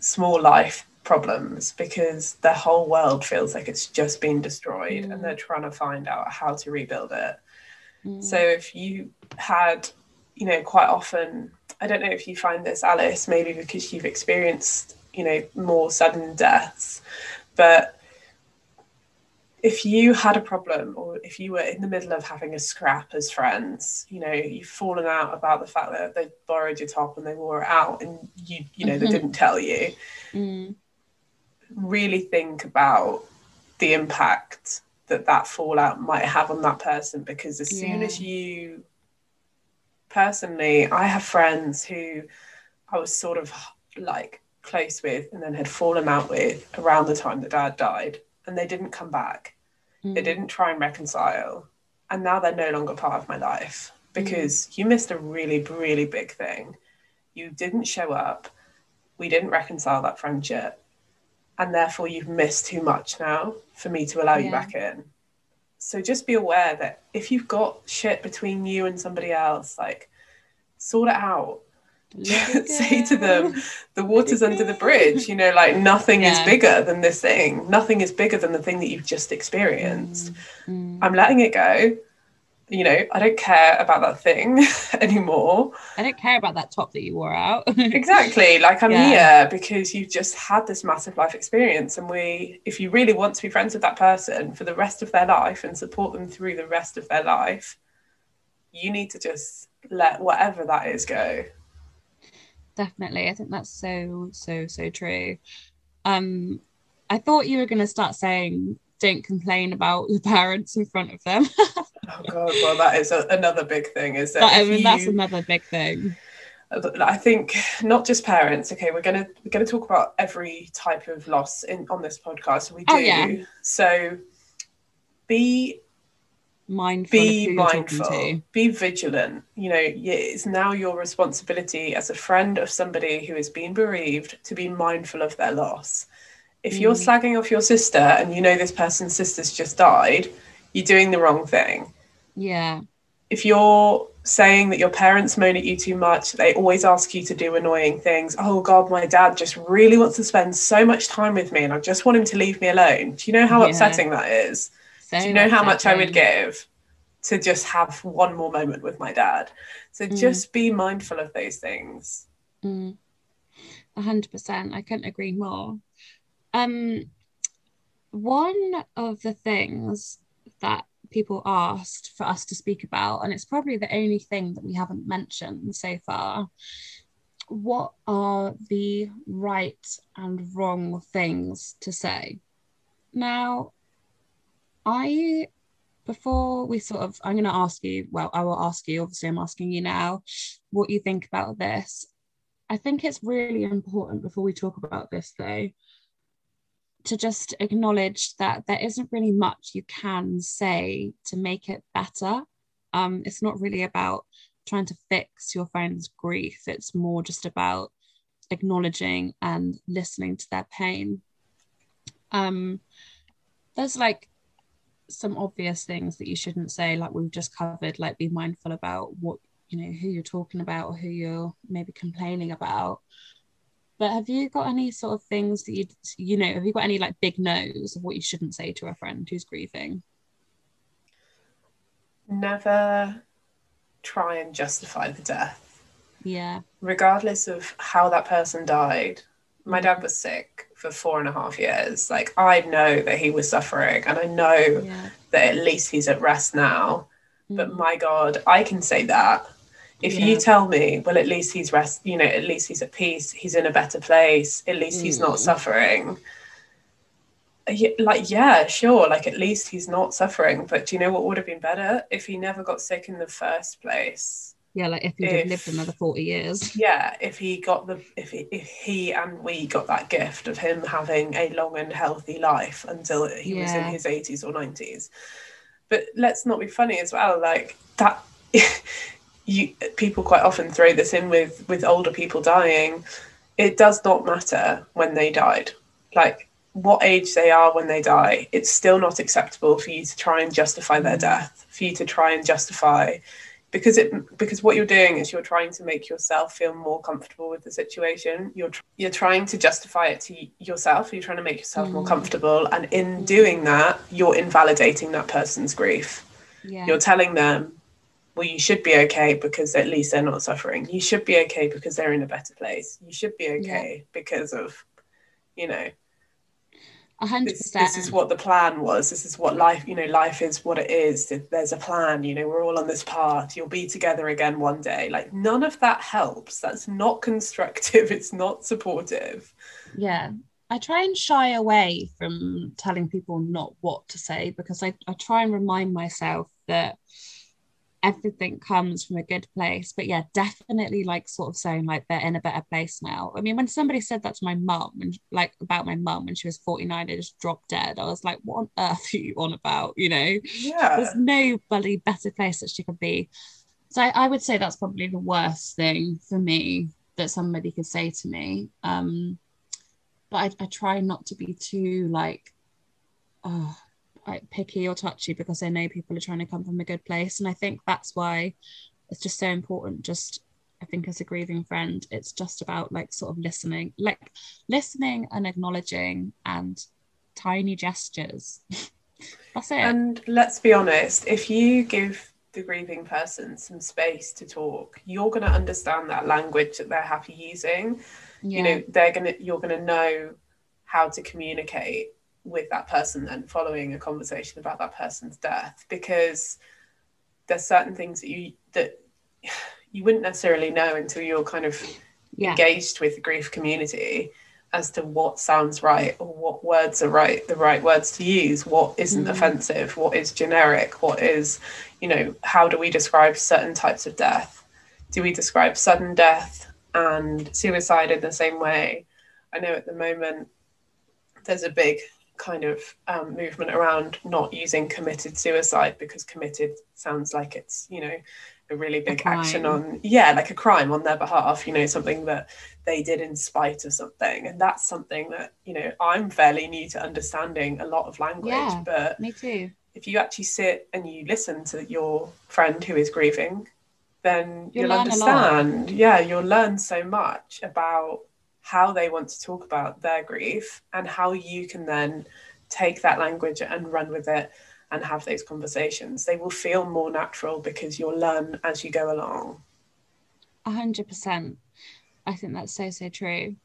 Speaker 2: small life problems because their whole world feels like it's just been destroyed mm. and they're trying to find out how to rebuild it. Mm. So if you had, you know, quite often, I don't know if you find this, Alice, maybe because you've experienced, you know, more sudden deaths, but if you had a problem or if you were in the middle of having a scrap as friends, you know, you've fallen out about the fact that they borrowed your top and they wore it out and you, you know, mm-hmm. they didn't tell you. Mm really think about the impact that that fallout might have on that person because as yeah. soon as you personally i have friends who i was sort of like close with and then had fallen out with around the time that dad died and they didn't come back mm. they didn't try and reconcile and now they're no longer part of my life because mm. you missed a really really big thing you didn't show up we didn't reconcile that friendship and therefore you've missed too much now for me to allow yeah. you back in. So just be aware that if you've got shit between you and somebody else, like sort it out. (laughs) Say to them, the water's under the bridge. You know, like nothing yeah. is bigger than this thing. Nothing is bigger than the thing that you've just experienced. Mm. I'm letting it go you know, I don't care about that thing (laughs) anymore.
Speaker 3: I don't care about that top that you wore out. (laughs)
Speaker 2: exactly. Like I'm yeah. here because you've just had this massive life experience. And we, if you really want to be friends with that person for the rest of their life and support them through the rest of their life, you need to just let whatever that is go.
Speaker 3: Definitely. I think that's so, so, so true. Um, I thought you were going to start saying don't complain about your (laughs) parents in front of them.
Speaker 2: Oh god, well that is a, another big thing, is that?
Speaker 3: that I mean, you, that's another big thing.
Speaker 2: I think not just parents. Okay, we're gonna we're gonna talk about every type of loss in on this podcast. We oh, do. Oh, yeah. So be
Speaker 3: mindful.
Speaker 2: Be mindful. Be vigilant. You know, it's now your responsibility as a friend of somebody who has been bereaved to be mindful of their loss if you're mm. slagging off your sister and you know this person's sister's just died, you're doing the wrong thing.
Speaker 3: Yeah.
Speaker 2: If you're saying that your parents moan at you too much, they always ask you to do annoying things. Oh God, my dad just really wants to spend so much time with me and I just want him to leave me alone. Do you know how yeah. upsetting that is? So do you know upsetting. how much I would give to just have one more moment with my dad? So mm. just be mindful of those things.
Speaker 3: Mm. 100%. I couldn't agree more. Um, one of the things that people asked for us to speak about, and it's probably the only thing that we haven't mentioned so far. What are the right and wrong things to say? Now, I, before we sort of, I'm going to ask you, well, I will ask you, obviously, I'm asking you now what you think about this. I think it's really important before we talk about this, though, to just acknowledge that there isn't really much you can say to make it better. Um, it's not really about trying to fix your friend's grief, it's more just about acknowledging and listening to their pain. Um, there's like some obvious things that you shouldn't say, like we've just covered, like be mindful about what you know who you're talking about or who you're maybe complaining about but have you got any sort of things that you you know have you got any like big no's of what you shouldn't say to a friend who's grieving?
Speaker 2: Never try and justify the death.
Speaker 3: Yeah.
Speaker 2: Regardless of how that person died my dad was sick for four and a half years. Like i know that he was suffering and i know yeah. that at least he's at rest now. But
Speaker 3: Mm.
Speaker 2: my god i can say that if you tell me well at least he's rest you know at least he's at peace he's in a better place at least he's not
Speaker 3: Mm.
Speaker 2: suffering. Like yeah sure like at least he's not suffering but do you know what would have been better? If he never got sick in the first place.
Speaker 3: Yeah, like if he'd have
Speaker 2: If-
Speaker 3: lived another 40 years.
Speaker 2: yeah if he got the if he, if he and we got that gift of him having a long and healthy life until he was in his 80s or 90s but let's not be funny as well like that (laughs) you people quite often throw this in with with older people dying it does not matter when they died like what age they are when they die it's still not acceptable for you to try and justify their death for you to try and justify because it because what you're doing is you're trying to make yourself feel more comfortable with the situation you're you're trying to justify it to yourself you're trying to make yourself more
Speaker 3: Mm.
Speaker 2: comfortable and in doing that you're invalidating that person's grief
Speaker 3: Yeah.
Speaker 2: you're telling them well you should be okay because at least they're not suffering. You should be okay because they're in a better place. You should be okay because of you know
Speaker 3: A hundred
Speaker 2: this, this is what the plan was. This is what life you know life is what it is. There's a plan you know we're all on this path. You'll be together again one day. Like none of that helps. That's not constructive. (laughs) It's not supportive.
Speaker 3: Yeah. I try and shy away from telling people not what to say because I, I try and remind myself that everything comes from a good place. But yeah, definitely like sort of saying like they're in a better place now. I mean, when somebody said that to my mum and like about my mum when she was 49, it just dropped dead. I was like, what on earth (laughs) are you on about? You know?
Speaker 2: yeah
Speaker 3: there's nobody better place that she could be. So I, I would say that's probably the worst thing for me that somebody could say to me. Um, but I, I try not to be too like, oh, like picky or touchy because I know people are trying to come from a good place, and I think that's why it's just so important. Just I think as a grieving friend, it's just about like sort of listening, like listening and acknowledging and tiny gestures. (laughs) that's it.
Speaker 2: And let's be honest, if you give the grieving person some space to talk, you're going to understand that language that they're happy using.
Speaker 3: yeah.
Speaker 2: You know, they're going to you're going to know how to communicate with that person then following a conversation about that person's death because there's certain things that you that you wouldn't necessarily know until you're kind of
Speaker 3: yeah.
Speaker 2: engaged with the grief community as to what sounds right or what words are right the right words to use what isn't
Speaker 3: Mm.
Speaker 2: offensive what is generic what is you know how do we describe certain types of death do we describe sudden death and suicide in the same way i know at the moment there's a big kind of um, movement around not using committed suicide because committed sounds like it's you know a really big action on yeah like a crime on their behalf you know something that they did in spite of something and that's something that you know i'm fairly new to understanding a lot of language
Speaker 3: Yeah.
Speaker 2: but
Speaker 3: Me too.
Speaker 2: if you actually sit and you listen to your friend who is grieving then
Speaker 3: You'll
Speaker 2: you'll,
Speaker 3: a
Speaker 2: understand yeah you'll learn so much about how they want to talk about their grief and how you can then take that language and run with it and have those conversations they will feel more natural because you'll learn as you go along
Speaker 3: A hundred percent. I think that's so so true.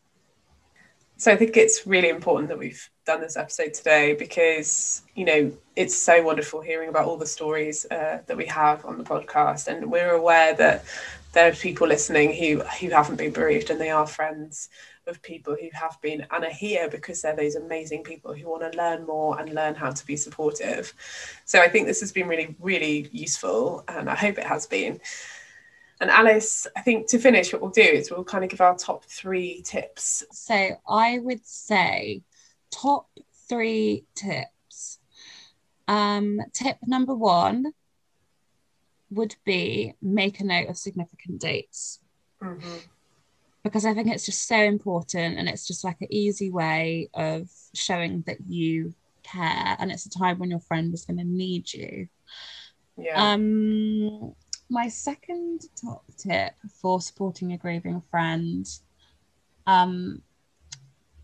Speaker 2: So I think it's really important that we've done this episode today because you know it's so wonderful hearing about all the stories uh, that we have on the podcast, and we're aware that there are people listening who who haven't been bereaved and they are friends of people who have been and are here because they're those amazing people who want to learn more and learn how to be supportive. So I think this has been really really useful, and I hope it has been. And Alice, I think to finish, what we'll do is we'll kind of give our top three tips
Speaker 3: So I would say top three tips. Um, tip number one would be make a note of significant dates
Speaker 2: Mhm.
Speaker 3: because I think it's just so important and it's just like an easy way of showing that you care and it's a time when your friend is going to need you.
Speaker 2: Yeah.
Speaker 3: Um, my second top tip for supporting a grieving friend, um,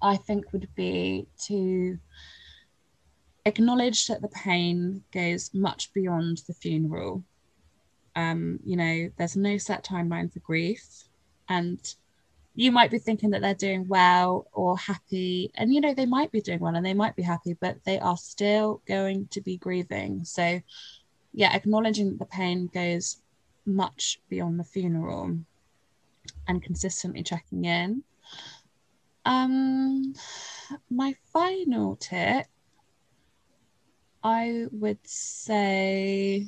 Speaker 3: I think would be to acknowledge that the pain goes much beyond the funeral. Um, you know, there's no set timeline for grief, and you might be thinking that they're doing well or happy, and you know, they might be doing well and they might be happy, but they are still going to be grieving. So yeah, acknowledging that the pain goes much beyond the funeral and consistently checking in. Um, my final tip, I would say,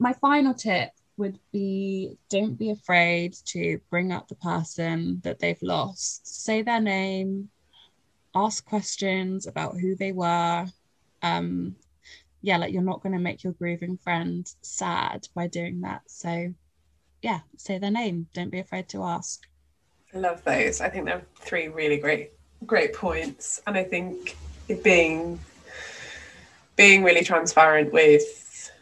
Speaker 3: my final tip would be don't be afraid to bring up the person that they've lost. Say their name, ask questions about who they were. Um, yeah, like you're not going to make your grieving friend sad by doing that. So, yeah, say their name. Don't be afraid to ask.
Speaker 2: I love those. I think they're three really great, great points. And I think being being really transparent with,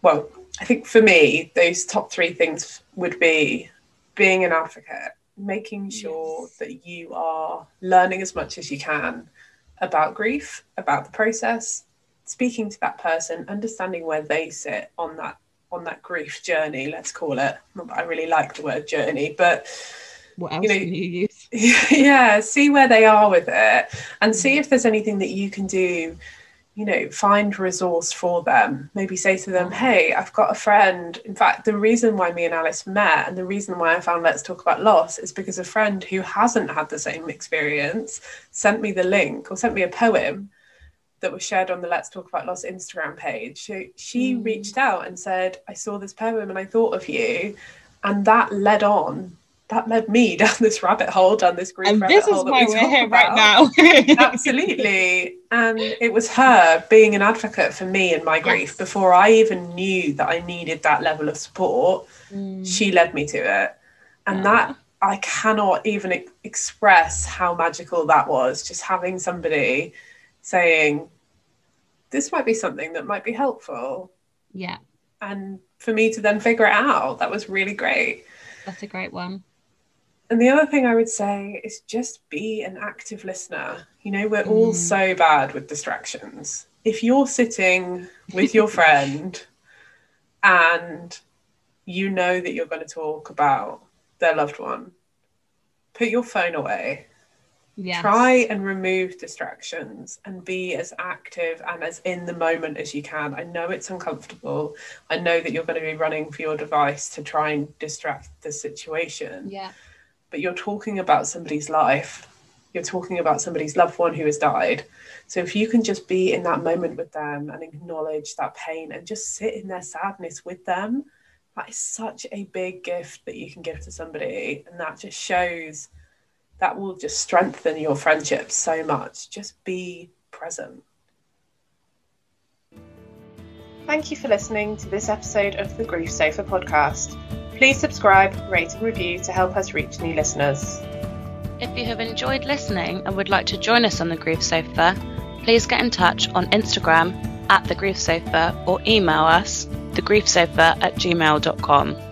Speaker 2: well, I think for me, those top three things would be being an advocate, making sure yes. that you are learning as much as you can about grief, about the process, speaking to that person, understanding where they sit on that on that grief journey, let's call it. I really like the word journey, but
Speaker 3: what else you know, can you use? (laughs)
Speaker 2: Yeah, see where they are with it and see mm. if there's anything that you can do you know, find resource for them. Maybe say to them, hey, I've got a friend. In fact, the reason why me and Alice met and the reason why I found Let's Talk About Loss is because a friend who hasn't had the same experience sent me the link or sent me a poem that was shared on the Let's Talk About Loss Instagram page. She, she mm. reached out and said, I saw this poem and I thought of you. And that led on, that led me (laughs) down this rabbit hole, down this grief
Speaker 3: and
Speaker 2: rabbit
Speaker 3: this
Speaker 2: hole.
Speaker 3: is why we we're here
Speaker 2: about.
Speaker 3: right
Speaker 2: now. (laughs) Absolutely. And it was her being an advocate for me and my grief yes. before I even knew that I needed that level of support. Mm. She led me to it. And yeah. that I cannot even express how magical that was. Just having somebody saying, this might be something that might be helpful.
Speaker 3: Yeah.
Speaker 2: And for me to then figure it out, that was really great.
Speaker 3: That's a great one.
Speaker 2: And the other thing I would say is just be an active listener. You know, we're mm. all so bad with distractions. If you're sitting with your (laughs) friend and you know that you're going to talk about their loved one, put your phone away Yes. Try and remove distractions and be as active and as in the moment as you can. I know it's uncomfortable. I know that you're going to be running for your device to try and distract the situation.
Speaker 3: Yeah.
Speaker 2: But you're talking about somebody's life. You're talking about somebody's loved one who has died. So if you can just be in that moment with them and acknowledge that pain and just sit in their sadness with them, that is such a big gift that you can give to somebody. And that just shows that will just strengthen your friendship so much. Just be present. Thank you for listening to this episode of the Grief Sofa podcast. Please subscribe, rate, and review to help us reach new listeners.
Speaker 1: If you have enjoyed listening and would like to join us on the Grief Sofa, please get in touch on Instagram at the Grief Sofa or email us thegriefsofa at gmail.com.